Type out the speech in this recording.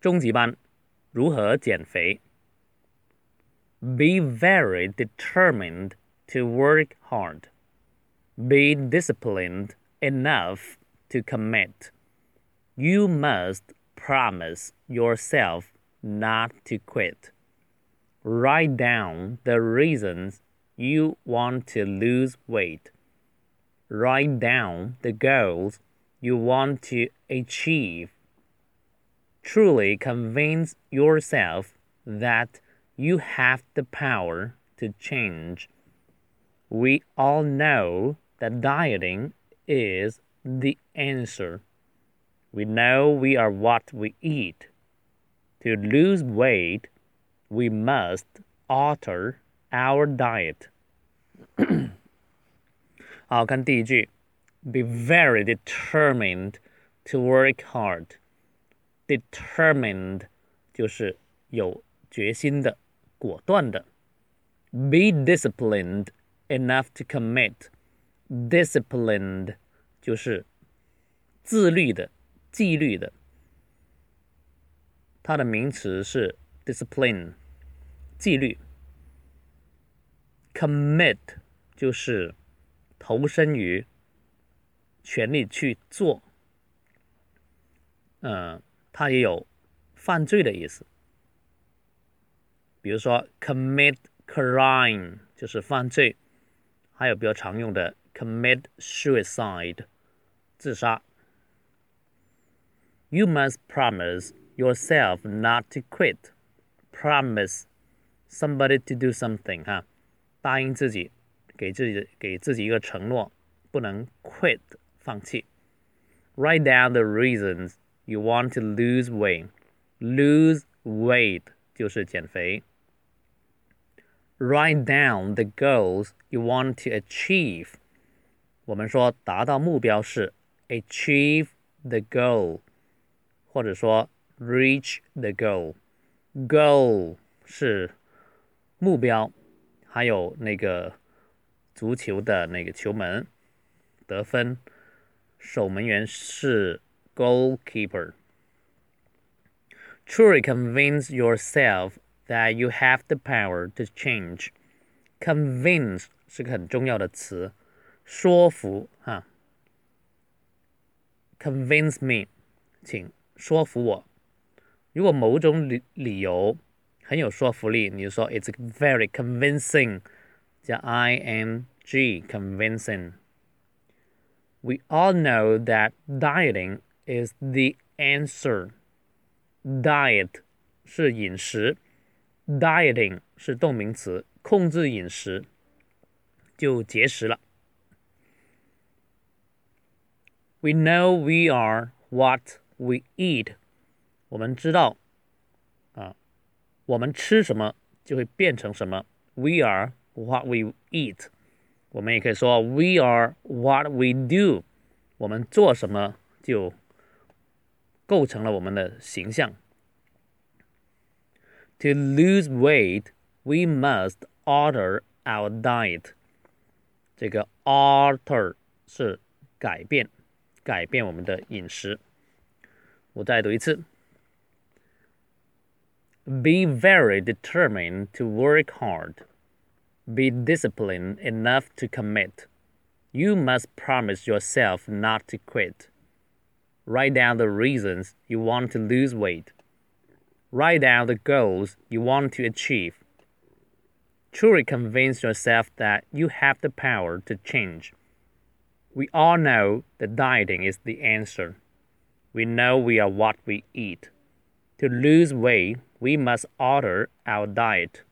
中级班如何减肥。Be very determined to work hard. Be disciplined enough to commit. You must promise yourself not to quit. Write down the reasons you want to lose weight. Write down the goals you want to achieve. Truly convince yourself that you have the power to change. We all know that dieting is the answer. We know we are what we eat. To lose weight, we must alter our diet. 好看第一句，Be very determined to work hard. Determined 就是有决心的、果断的。Be disciplined enough to commit. Disciplined 就是自律的、纪律的。它的名词是 discipline，纪律。Commit 就是投身于、全力去做。嗯，它也有犯罪的意思。比如说 commit crime 就是犯罪，还有比较常用的 commit suicide 自杀。You must promise yourself not to quit. Promise somebody to do something 哈，答应自己，给自己给自己一个承诺，不能 quit 放弃。Write down the reasons you want to lose weight. Lose weight 就是减肥。Write down the goals you want to achieve. 我们说达到目标是 achieve the goal，或者说 reach the goal。goal 是目标，还有那个足球的那个球门得分，守门员是 goalkeeper。Truly convince yourself that you have the power to change. Convince 是个很重要的词，说服哈。Convince me，请说服我。如果某种理理由很有说服力，你就说 It's very convincing，加 i n g convincing。We all know that dieting is the answer. Diet 是饮食，dieting 是动名词，控制饮食就节食了。We know we are what we eat. 我们知道啊，我们吃什么就会变成什么。We are what we eat. 我们也可以说 We are what we do. 我们做什么就 构成了我们的形象。To lose weight, we must alter our diet. 这个 alter 是改变，改变我们的饮食。我再读一次。Be very determined to work hard. Be disciplined enough to commit. You must promise yourself not to quit. Write down the reasons you want to lose weight. Write down the goals you want to achieve. Truly convince yourself that you have the power to change. We all know that dieting is the answer. We know we are what we eat. To lose weight, we must alter our diet.